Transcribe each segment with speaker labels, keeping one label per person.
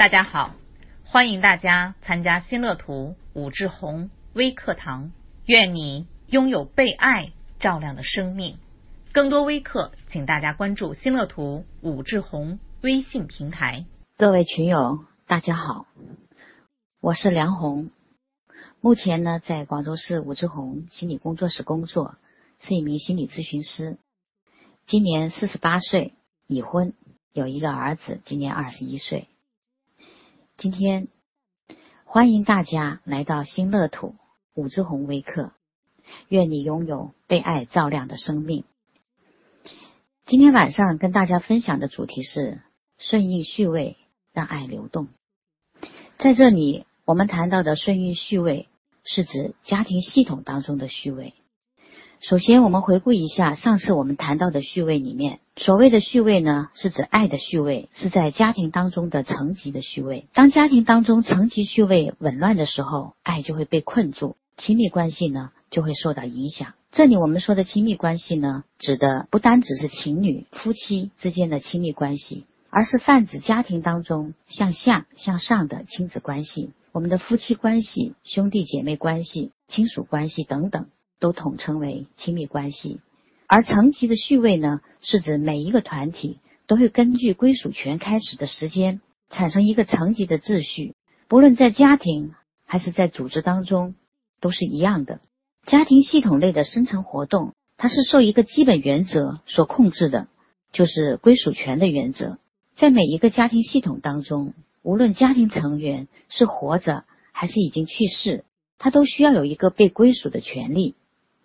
Speaker 1: 大家好，欢迎大家参加新乐图武志红微课堂。愿你拥有被爱照亮的生命。更多微课，请大家关注新乐图武志红微信平台。
Speaker 2: 各位群友，大家好，我是梁红，目前呢在广州市武志红心理工作室工作，是一名心理咨询师。今年四十八岁，已婚，有一个儿子，今年二十一岁。今天欢迎大家来到新乐土武之红微课，愿你拥有被爱照亮的生命。今天晚上跟大家分享的主题是顺应序位，让爱流动。在这里，我们谈到的顺应序位，是指家庭系统当中的序位。首先，我们回顾一下上次我们谈到的序位里面，所谓的序位呢，是指爱的序位，是在家庭当中的层级的序位。当家庭当中层级序位紊乱的时候，爱就会被困住，亲密关系呢就会受到影响。这里我们说的亲密关系呢，指的不单只是情侣、夫妻之间的亲密关系，而是泛指家庭当中向下、向上的亲子关系，我们的夫妻关系、兄弟姐妹关系、亲属关系等等。都统称为亲密关系，而层级的序位呢，是指每一个团体都会根据归属权开始的时间，产生一个层级的秩序。不论在家庭还是在组织当中，都是一样的。家庭系统内的生成活动，它是受一个基本原则所控制的，就是归属权的原则。在每一个家庭系统当中，无论家庭成员是活着还是已经去世，他都需要有一个被归属的权利。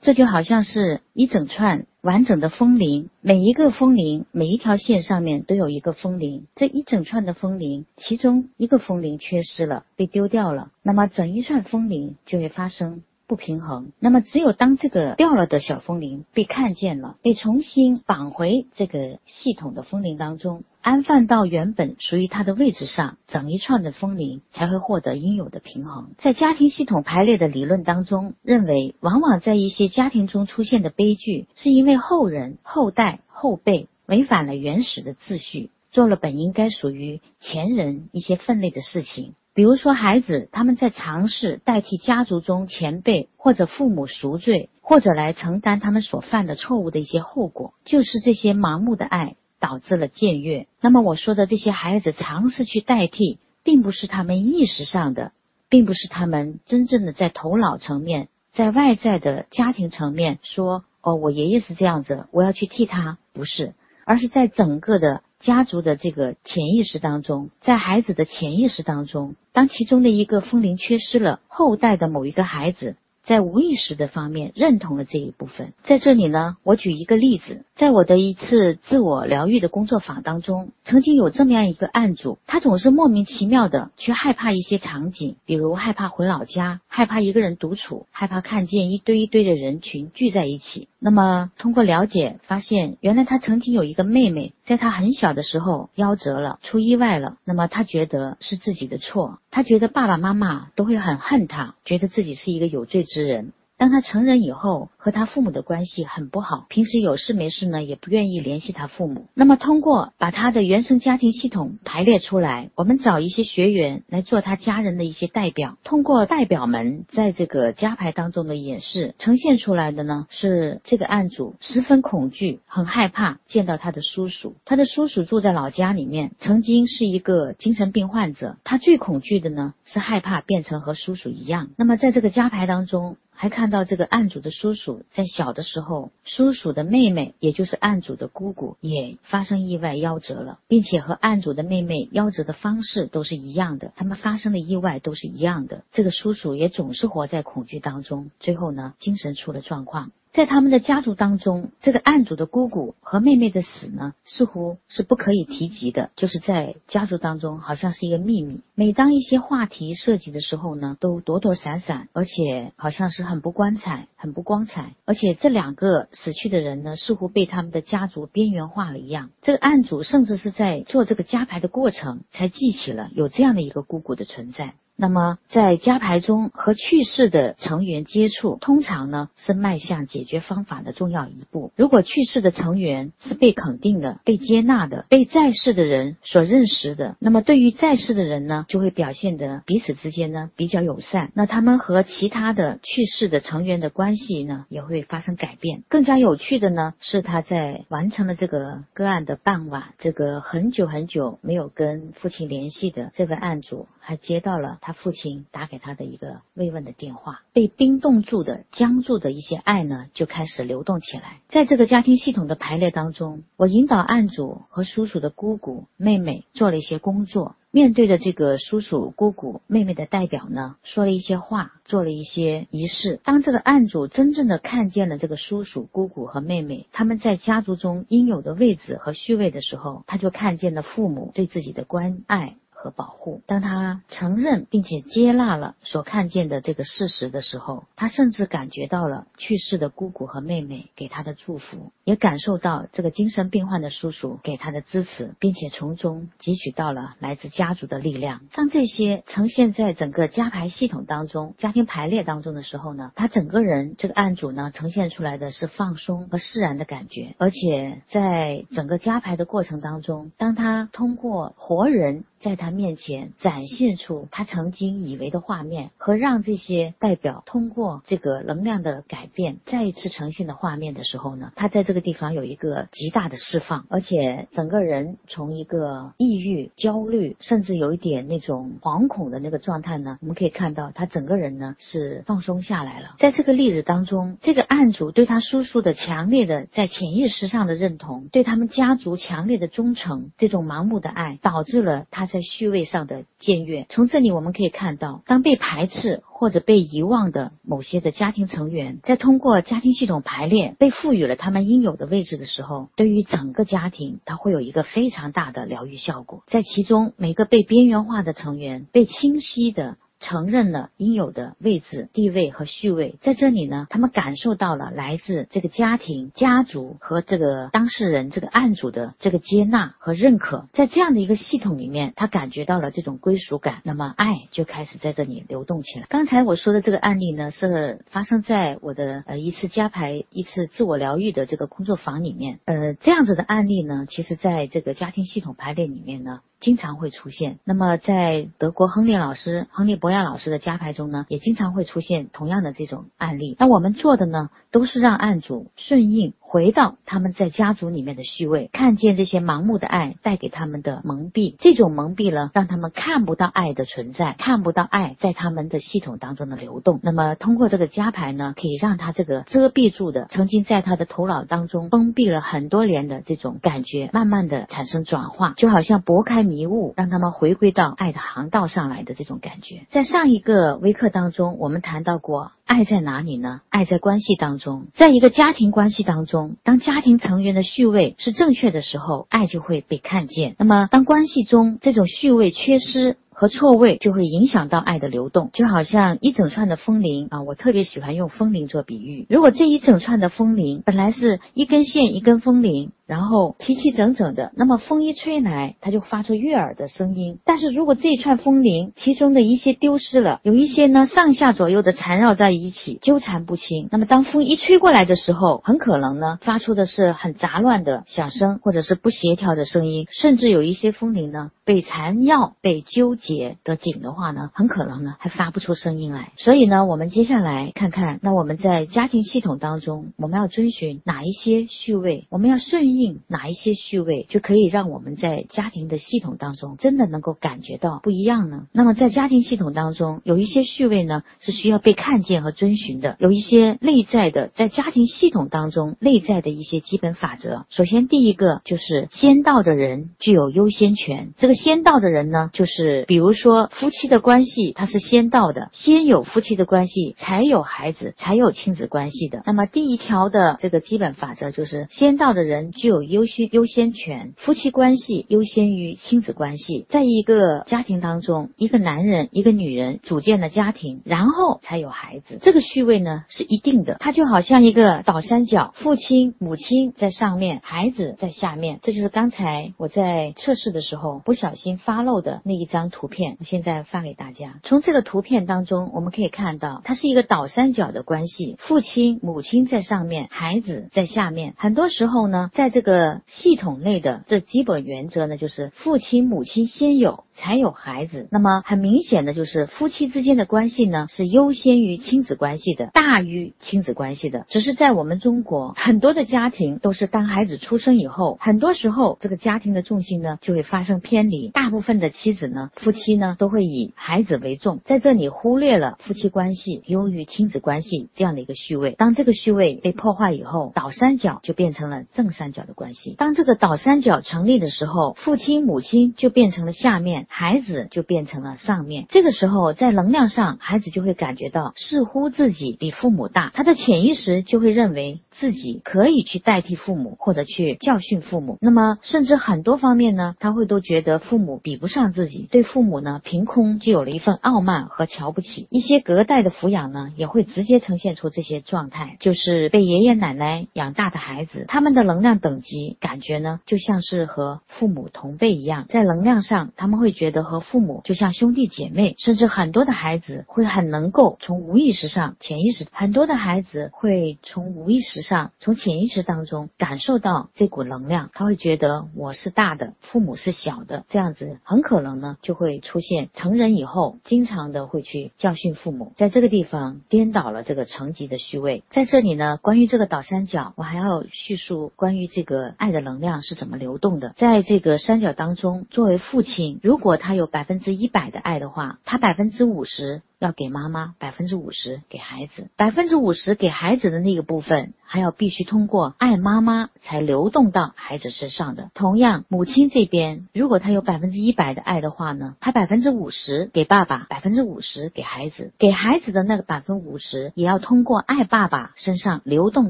Speaker 2: 这就好像是一整串完整的风铃，每一个风铃，每一条线上面都有一个风铃。这一整串的风铃，其中一个风铃缺失了，被丢掉了，那么整一串风铃就会发生。不平衡，那么只有当这个掉了的小风铃被看见了，被重新绑回这个系统的风铃当中，安放到原本属于它的位置上，整一串的风铃才会获得应有的平衡。在家庭系统排列的理论当中，认为往往在一些家庭中出现的悲剧，是因为后人、后代、后辈违反了原始的秩序，做了本应该属于前人一些分内的事情。比如说，孩子他们在尝试代替家族中前辈或者父母赎罪，或者来承担他们所犯的错误的一些后果，就是这些盲目的爱导致了僭越。那么我说的这些孩子尝试去代替，并不是他们意识上的，并不是他们真正的在头脑层面，在外在的家庭层面说：“哦，我爷爷是这样子，我要去替他。”不是，而是在整个的。家族的这个潜意识当中，在孩子的潜意识当中，当其中的一个风铃缺失了，后代的某一个孩子。在无意识的方面认同了这一部分。在这里呢，我举一个例子，在我的一次自我疗愈的工作坊当中，曾经有这么样一个案主，他总是莫名其妙的去害怕一些场景，比如害怕回老家，害怕一个人独处，害怕看见一堆一堆的人群聚在一起。那么通过了解发现，原来他曾经有一个妹妹，在他很小的时候夭折了，出意外了。那么他觉得是自己的错，他觉得爸爸妈妈都会很恨他，觉得自己是一个有罪之。人，当他成人以后，和他父母的关系很不好，平时有事没事呢，也不愿意联系他父母。那么，通过把他的原生家庭系统排列出来，我们找一些学员来做他家人的一些代表，通过代表们在这个家牌当中的演示，呈现出来的呢，是这个案主十分恐惧，很害怕见到他的叔叔。他的叔叔住在老家里面，曾经是一个精神病患者。他最恐惧的呢，是害怕变成和叔叔一样。那么，在这个家牌当中。还看到这个案主的叔叔在小的时候，叔叔的妹妹，也就是案主的姑姑，也发生意外夭折了，并且和案主的妹妹夭折的方式都是一样的，他们发生的意外都是一样的。这个叔叔也总是活在恐惧当中，最后呢，精神出了状况。在他们的家族当中，这个案主的姑姑和妹妹的死呢，似乎是不可以提及的，就是在家族当中好像是一个秘密。每当一些话题涉及的时候呢，都躲躲闪闪，而且好像是很不光彩、很不光彩。而且这两个死去的人呢，似乎被他们的家族边缘化了一样。这个案主甚至是在做这个加牌的过程，才记起了有这样的一个姑姑的存在。那么在家排中和去世的成员接触，通常呢是迈向解决方法的重要一步。如果去世的成员是被肯定的、被接纳的、被在世的人所认识的，那么对于在世的人呢，就会表现得彼此之间呢比较友善。那他们和其他的去世的成员的关系呢，也会发生改变。更加有趣的呢，是他在完成了这个个案的傍晚，这个很久很久没有跟父亲联系的这位案主，还接到了他父亲打给他的一个慰问的电话。被冰冻住的、僵住的一些爱呢，就开始流动起来。在这个家庭系统的排列当中，我引导案主和叔叔的姑姑、妹妹做了一些工作。面对着这个叔叔、姑姑、妹妹的代表呢，说了一些话，做了一些仪式。当这个案主真正的看见了这个叔叔、姑姑和妹妹他们在家族中应有的位置和序位的时候，他就看见了父母对自己的关爱。和保护。当他承认并且接纳了所看见的这个事实的时候，他甚至感觉到了去世的姑姑和妹妹给他的祝福，也感受到这个精神病患的叔叔给他的支持，并且从中汲取到了来自家族的力量。当这些呈现在整个家排系统当中、家庭排列当中的时候呢，他整个人这个案主呢呈现出来的是放松和释然的感觉，而且在整个家排的过程当中，当他通过活人。在他面前展现出他曾经以为的画面，和让这些代表通过这个能量的改变再一次呈现的画面的时候呢，他在这个地方有一个极大的释放，而且整个人从一个抑郁、焦虑，甚至有一点那种惶恐的那个状态呢，我们可以看到他整个人呢是放松下来了。在这个例子当中，这个案主对他叔叔的强烈的在潜意识上的认同，对他们家族强烈的忠诚，这种盲目的爱，导致了他。在序位上的僭越，从这里我们可以看到，当被排斥或者被遗忘的某些的家庭成员，在通过家庭系统排列被赋予了他们应有的位置的时候，对于整个家庭，它会有一个非常大的疗愈效果。在其中，每个被边缘化的成员被清晰的。承认了应有的位置、地位和序位，在这里呢，他们感受到了来自这个家庭、家族和这个当事人、这个案主的这个接纳和认可，在这样的一个系统里面，他感觉到了这种归属感，那么爱就开始在这里流动起来。刚才我说的这个案例呢，是发生在我的呃一次加排、一次自我疗愈的这个工作坊里面。呃，这样子的案例呢，其实在这个家庭系统排列里面呢。经常会出现。那么，在德国亨利老师、亨利博亚老师的家牌中呢，也经常会出现同样的这种案例。那我们做的呢，都是让案主顺应回到他们在家族里面的序位，看见这些盲目的爱带给他们的蒙蔽。这种蒙蔽呢，让他们看不到爱的存在，看不到爱在他们的系统当中的流动。那么，通过这个加牌呢，可以让他这个遮蔽住的，曾经在他的头脑当中封闭了很多年的这种感觉，慢慢的产生转化，就好像拨开迷。迷雾，让他们回归到爱的航道上来的这种感觉。在上一个微课当中，我们谈到过，爱在哪里呢？爱在关系当中，在一个家庭关系当中，当家庭成员的序位是正确的时候，爱就会被看见。那么，当关系中这种序位缺失，和错位就会影响到爱的流动，就好像一整串的风铃啊，我特别喜欢用风铃做比喻。如果这一整串的风铃本来是一根线一根风铃，然后齐齐整整的，那么风一吹来，它就发出悦耳的声音。但是如果这一串风铃其中的一些丢失了，有一些呢上下左右的缠绕在一起，纠缠不清，那么当风一吹过来的时候，很可能呢发出的是很杂乱的响声，或者是不协调的声音，甚至有一些风铃呢被缠绕、被纠。结的紧的话呢，很可能呢还发不出声音来。所以呢，我们接下来看看，那我们在家庭系统当中，我们要遵循哪一些序位，我们要顺应哪一些序位，就可以让我们在家庭的系统当中真的能够感觉到不一样呢？那么在家庭系统当中，有一些序位呢是需要被看见和遵循的，有一些内在的。在家庭系统当中内在的。一些基本法则。首先，第一个就是先到的。人具有优先权。这个先到的。人呢，就是。比如说，夫妻的关系它是先到的，先有夫妻的关系，才有孩子，才有亲子关系的。那么第一条的这个基本法则就是，先到的人具有优先优先权，夫妻关系优先于亲子关系。在一个家庭当中，一个男人一个女人组建了家庭，然后才有孩子，这个序位呢是一定的，它就好像一个倒三角，父亲母亲在上面，孩子在下面。这就是刚才我在测试的时候不小心发漏的那一张图图片，我现在发给大家。从这个图片当中，我们可以看到，它是一个倒三角的关系，父亲母亲在上面，孩子在下面。很多时候呢，在这个系统内的这基本原则呢，就是父亲母亲先有，才有孩子。那么很明显的就是夫妻之间的关系呢，是优先于亲子关系的，大于亲子关系的。只是在我们中国，很多的家庭都是当孩子出生以后，很多时候这个家庭的重心呢就会发生偏离。大部分的妻子呢，夫妻呢都会以孩子为重，在这里忽略了夫妻关系优于亲子关系这样的一个序位。当这个序位被破坏以后，倒三角就变成了正三角的关系。当这个倒三角成立的时候，父亲母亲就变成了下面，孩子就变成了上面。这个时候，在能量上，孩子就会感觉到似乎自己比父母大，他的潜意识就会认为。自己可以去代替父母，或者去教训父母。那么，甚至很多方面呢，他会都觉得父母比不上自己，对父母母呢，凭空就有了一份傲慢和瞧不起。一些隔代的抚养呢，也会直接呈现出这些状态，就是被爷爷奶奶养大的孩子，他们的能量等级感觉呢，就像是和父母同辈一样，在能量上，他们会觉得和父母就像兄弟姐妹。甚至很多的孩子会很能够从无意识上、潜意识，很多的孩子会从无意识。上从潜意识当中感受到这股能量，他会觉得我是大的，父母是小的，这样子很可能呢就会出现成人以后经常的会去教训父母，在这个地方颠倒了这个层级的序位。在这里呢，关于这个倒三角，我还要叙述关于这个爱的能量是怎么流动的。在这个三角当中，作为父亲，如果他有百分之一百的爱的话，他百分之五十。要给妈妈百分之五十给孩子，百分之五十给孩子的那个部分，还要必须通过爱妈妈才流动到孩子身上的。同样，母亲这边如果他有百分之一百的爱的话呢，他百分之五十给爸爸，百分之五十给孩子，给孩子的那个百分五十也要通过爱爸爸身上流动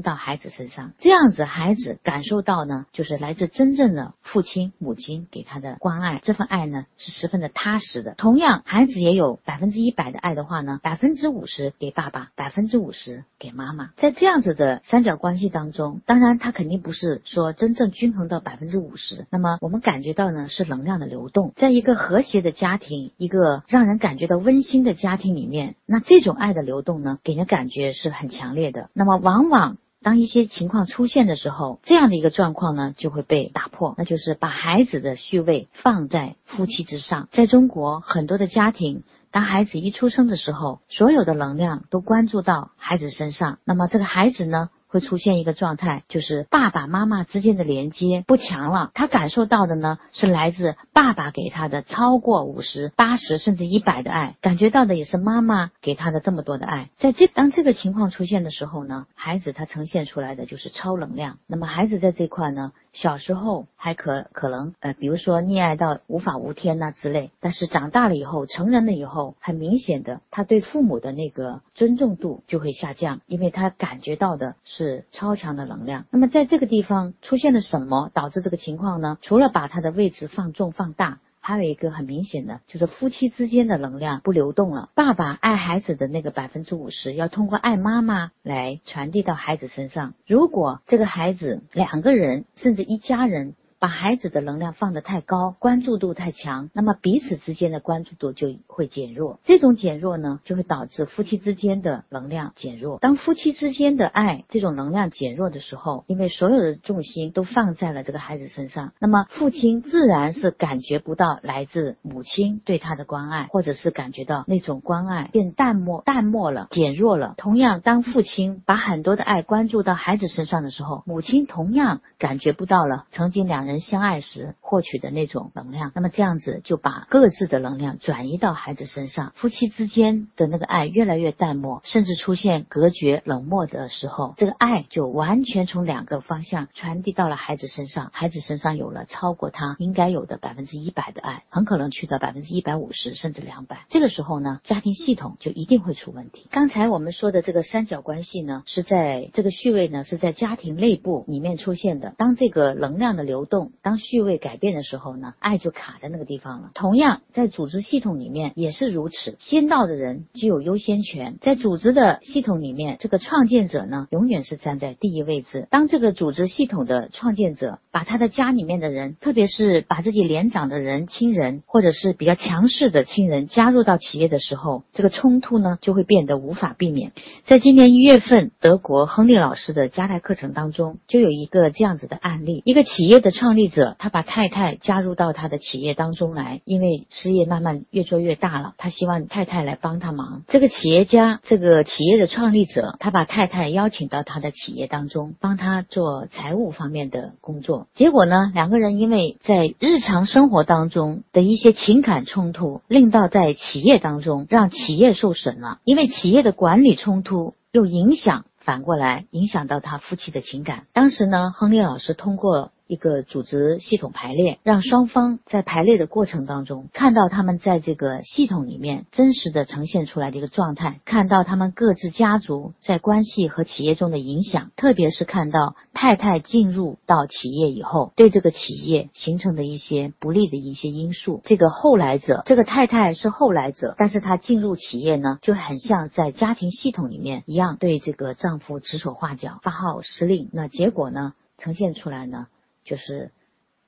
Speaker 2: 到孩子身上。这样子，孩子感受到呢，就是来自真正的父亲母亲给他的关爱，这份爱呢是十分的踏实的。同样，孩子也有百分之一百的爱。的话呢，百分之五十给爸爸，百分之五十给妈妈。在这样子的三角关系当中，当然它肯定不是说真正均衡到百分之五十。那么我们感觉到呢，是能量的流动。在一个和谐的家庭，一个让人感觉到温馨的家庭里面，那这种爱的流动呢，给人感觉是很强烈的。那么往往。当一些情况出现的时候，这样的一个状况呢就会被打破，那就是把孩子的序位放在夫妻之上。在中国，很多的家庭，当孩子一出生的时候，所有的能量都关注到孩子身上，那么这个孩子呢？会出现一个状态，就是爸爸妈妈之间的连接不强了。他感受到的呢，是来自爸爸给他的超过五十、八十甚至一百的爱，感觉到的也是妈妈给他的这么多的爱。在这当这个情况出现的时候呢，孩子他呈现出来的就是超能量。那么孩子在这块呢？小时候还可可能呃，比如说溺爱到无法无天呐之类，但是长大了以后，成人了以后，很明显的，他对父母的那个尊重度就会下降，因为他感觉到的是超强的能量。那么在这个地方出现了什么导致这个情况呢？除了把他的位置放重放大。还有一个很明显的，就是夫妻之间的能量不流动了。爸爸爱孩子的那个百分之五十，要通过爱妈妈来传递到孩子身上。如果这个孩子两个人，甚至一家人。把孩子的能量放得太高，关注度太强，那么彼此之间的关注度就会减弱。这种减弱呢，就会导致夫妻之间的能量减弱。当夫妻之间的爱这种能量减弱的时候，因为所有的重心都放在了这个孩子身上，那么父亲自然是感觉不到来自母亲对他的关爱，或者是感觉到那种关爱变淡漠、淡漠了、减弱了。同样，当父亲把很多的爱关注到孩子身上的时候，母亲同样感觉不到了曾经两。人相爱时获取的那种能量。那么这样子就把各自的能量转移到孩子身上，夫妻之间的那个爱越来越淡漠，甚至出现隔绝、冷漠的时候，这个爱就完全从两个方向传递到了孩子身上，孩子身上有了超过他应该有的百分之一百的爱，很可能去到百分之一百五十甚至两百。这个时候呢，家庭系统就一定会出问题。刚才我们说的这个三角关系呢，是在这个序位呢是在家庭内部里面出现的。当这个能量的流动，当序位改变的时候呢，爱就卡在那个地方了。同样，在组织系统里面也是如此，先到的人具有优先权。在组织的系统里面，这个创建者呢，永远是站在第一位置。当这个组织系统的创建者把他的家里面的人，特别是把自己年长的人、亲人，或者是比较强势的亲人加入到企业的时候，这个冲突呢就会变得无法避免。在今年一月份，德国亨利老师的加代课程当中，就有一个这样子的案例：一个企业的创创立者，他把太太加入到他的企业当中来，因为事业慢慢越做越大了，他希望太太来帮他忙。这个企业家，这个企业的创立者，他把太太邀请到他的企业当中，帮他做财务方面的工作。结果呢，两个人因为在日常生活当中的一些情感冲突，令到在企业当中让企业受损了。因为企业的管理冲突又影响，反过来影响到他夫妻的情感。当时呢，亨利老师通过。一个组织系统排列，让双方在排列的过程当中，看到他们在这个系统里面真实的呈现出来的一个状态，看到他们各自家族在关系和企业中的影响，特别是看到太太进入到企业以后，对这个企业形成的一些不利的一些因素。这个后来者，这个太太是后来者，但是她进入企业呢，就很像在家庭系统里面一样，对这个丈夫指手画脚、发号施令。那结果呢，呈现出来呢？就是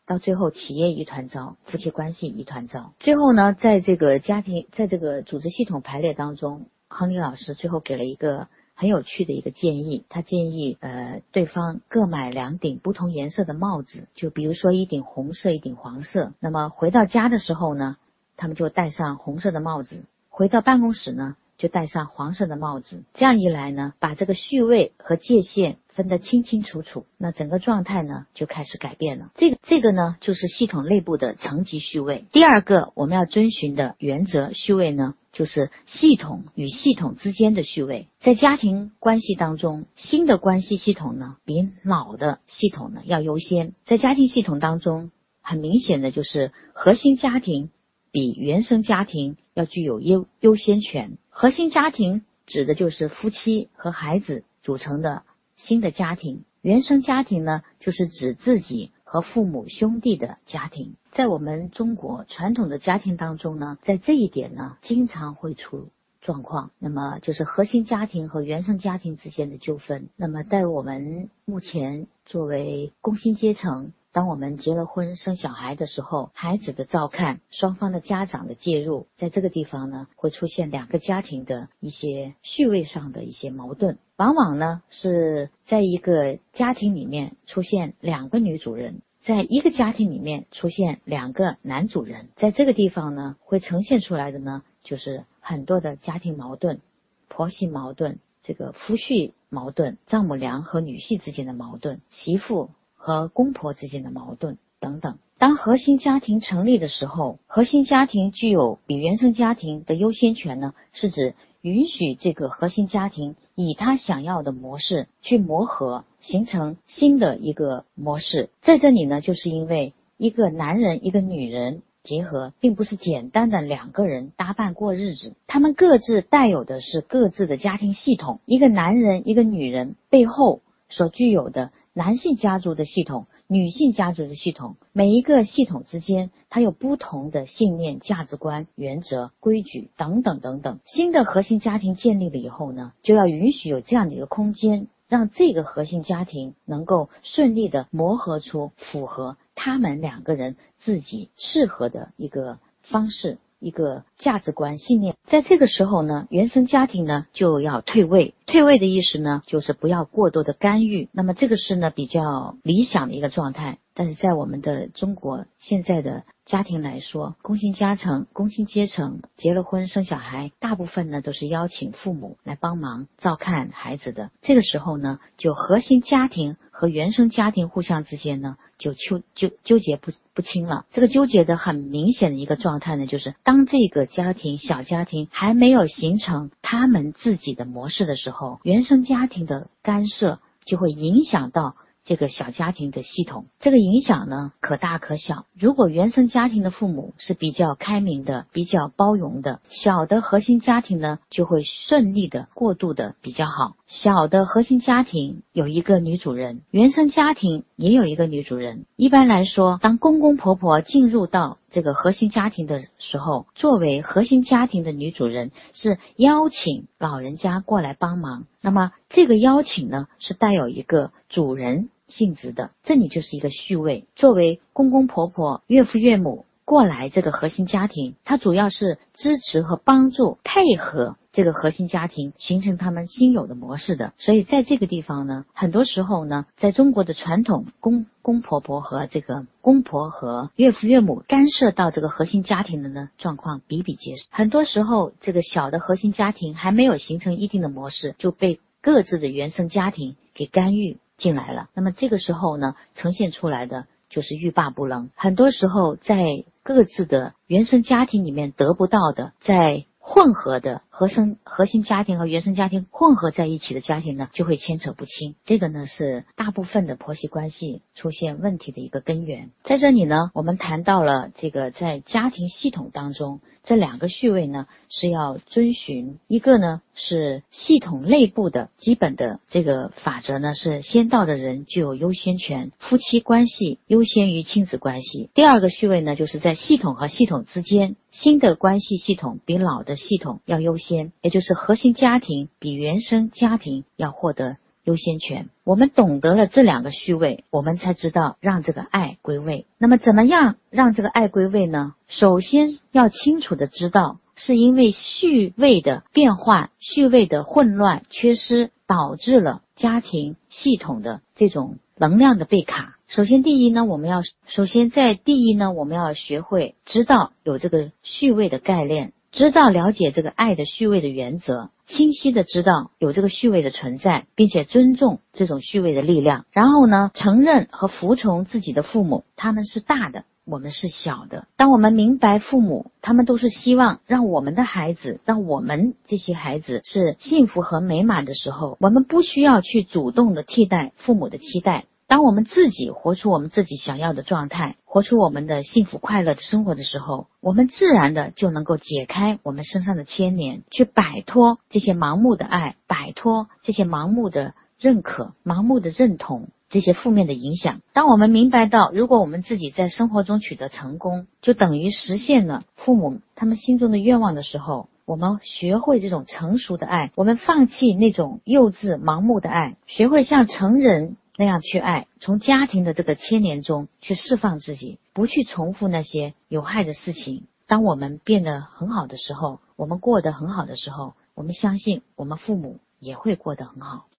Speaker 2: 到最后，企业一团糟，夫妻关系一团糟。最后呢，在这个家庭，在这个组织系统排列当中，亨利老师最后给了一个很有趣的一个建议。他建议，呃，对方各买两顶不同颜色的帽子，就比如说一顶红色，一顶黄色。那么回到家的时候呢，他们就戴上红色的帽子；回到办公室呢，就戴上黄色的帽子。这样一来呢，把这个序位和界限。分得清清楚楚，那整个状态呢就开始改变了。这个这个呢就是系统内部的层级序位。第二个我们要遵循的原则序位呢，就是系统与系统之间的序位。在家庭关系当中，新的关系系统呢比老的系统呢要优先。在家庭系统当中，很明显的就是核心家庭比原生家庭要具有优优先权。核心家庭指的就是夫妻和孩子组成的。新的家庭，原生家庭呢，就是指自己和父母兄弟的家庭。在我们中国传统的家庭当中呢，在这一点呢，经常会出状况。那么就是核心家庭和原生家庭之间的纠纷。那么在我们目前作为工薪阶层。当我们结了婚、生小孩的时候，孩子的照看、双方的家长的介入，在这个地方呢，会出现两个家庭的一些序位上的一些矛盾。往往呢，是在一个家庭里面出现两个女主人，在一个家庭里面出现两个男主人。在这个地方呢，会呈现出来的呢，就是很多的家庭矛盾、婆媳矛盾、这个夫婿矛盾、丈母娘和女婿之间的矛盾、媳妇。和公婆之间的矛盾等等。当核心家庭成立的时候，核心家庭具有比原生家庭的优先权呢，是指允许这个核心家庭以他想要的模式去磨合，形成新的一个模式。在这里呢，就是因为一个男人一个女人结合，并不是简单的两个人搭伴过日子，他们各自带有的是各自的家庭系统。一个男人一个女人背后所具有的。男性家族的系统，女性家族的系统，每一个系统之间，它有不同的信念、价值观、原则、规矩等等等等。新的核心家庭建立了以后呢，就要允许有这样的一个空间，让这个核心家庭能够顺利的磨合出符合他们两个人自己适合的一个方式。一个价值观信念，在这个时候呢，原生家庭呢就要退位。退位的意思呢，就是不要过多的干预。那么这个是呢比较理想的一个状态，但是在我们的中国现在的家庭来说，工薪家层、工薪阶层结了婚生小孩，大部分呢都是邀请父母来帮忙照看孩子的。这个时候呢，就核心家庭和原生家庭互相之间呢，就纠纠纠结不不清了。这个纠结的很明显的一个状态呢，就是当这个家庭小家庭还没有形成他们自己的模式的时候，原生家庭的干涉就会影响到。这个小家庭的系统，这个影响呢可大可小。如果原生家庭的父母是比较开明的、比较包容的，小的核心家庭呢就会顺利的过渡的比较好。小的核心家庭有一个女主人，原生家庭也有一个女主人。一般来说，当公公婆婆进入到这个核心家庭的时候，作为核心家庭的女主人是邀请老人家过来帮忙。那么这个邀请呢是带有一个主人。性质的，这里就是一个序位。作为公公婆婆、岳父岳母过来这个核心家庭，它主要是支持和帮助、配合这个核心家庭形成他们新有的模式的。所以在这个地方呢，很多时候呢，在中国的传统，公公婆婆和这个公婆和岳父岳母干涉到这个核心家庭的呢状况比比皆是。很多时候，这个小的核心家庭还没有形成一定的模式，就被各自的原生家庭给干预。进来了，那么这个时候呢，呈现出来的就是欲罢不能。很多时候，在各自的原生家庭里面得不到的，在。混合的核心核心家庭和原生家庭混合在一起的家庭呢，就会牵扯不清。这个呢是大部分的婆媳关系出现问题的一个根源。在这里呢，我们谈到了这个在家庭系统当中，这两个序位呢是要遵循一个呢是系统内部的基本的这个法则呢是先到的人具有优先权，夫妻关系优先于亲子关系。第二个序位呢就是在系统和系统之间。新的关系系统比老的系统要优先先，也就是核心家庭比原生家庭要获得优先权。我们懂得了这两个序位，我们才知道让这个爱归位。那么，怎么样让这个爱归位呢？首先要清楚的知道，是因为序位的变换、序位的混乱、缺失，导致了家庭系统的这种能量的被卡。首先，第一呢，我们要首先在第一呢，我们要学会知道有这个序位的概念，知道了解这个爱的序位的原则，清晰的知道有这个序位的存在，并且尊重这种序位的力量。然后呢，承认和服从自己的父母，他们是大的，我们是小的。当我们明白父母他们都是希望让我们的孩子，让我们这些孩子是幸福和美满的时候，我们不需要去主动的替代父母的期待。当我们自己活出我们自己想要的状态，活出我们的幸福快乐的生活的时候，我们自然的就能够解开我们身上的牵连，去摆脱这些盲目的爱，摆脱这些盲目的认可、盲目的认同这些负面的影响。当我们明白到，如果我们自己在生活中取得成功，就等于实现了父母他们心中的愿望的时候，我们学会这种成熟的爱，我们放弃那种幼稚、盲目的爱，学会像成人。那样去爱，从家庭的这个牵连中去释放自己，不去重复那些有害的事情。当我们变得很好的时候，我们过得很好的时候，我们相信我们父母也会过得很好。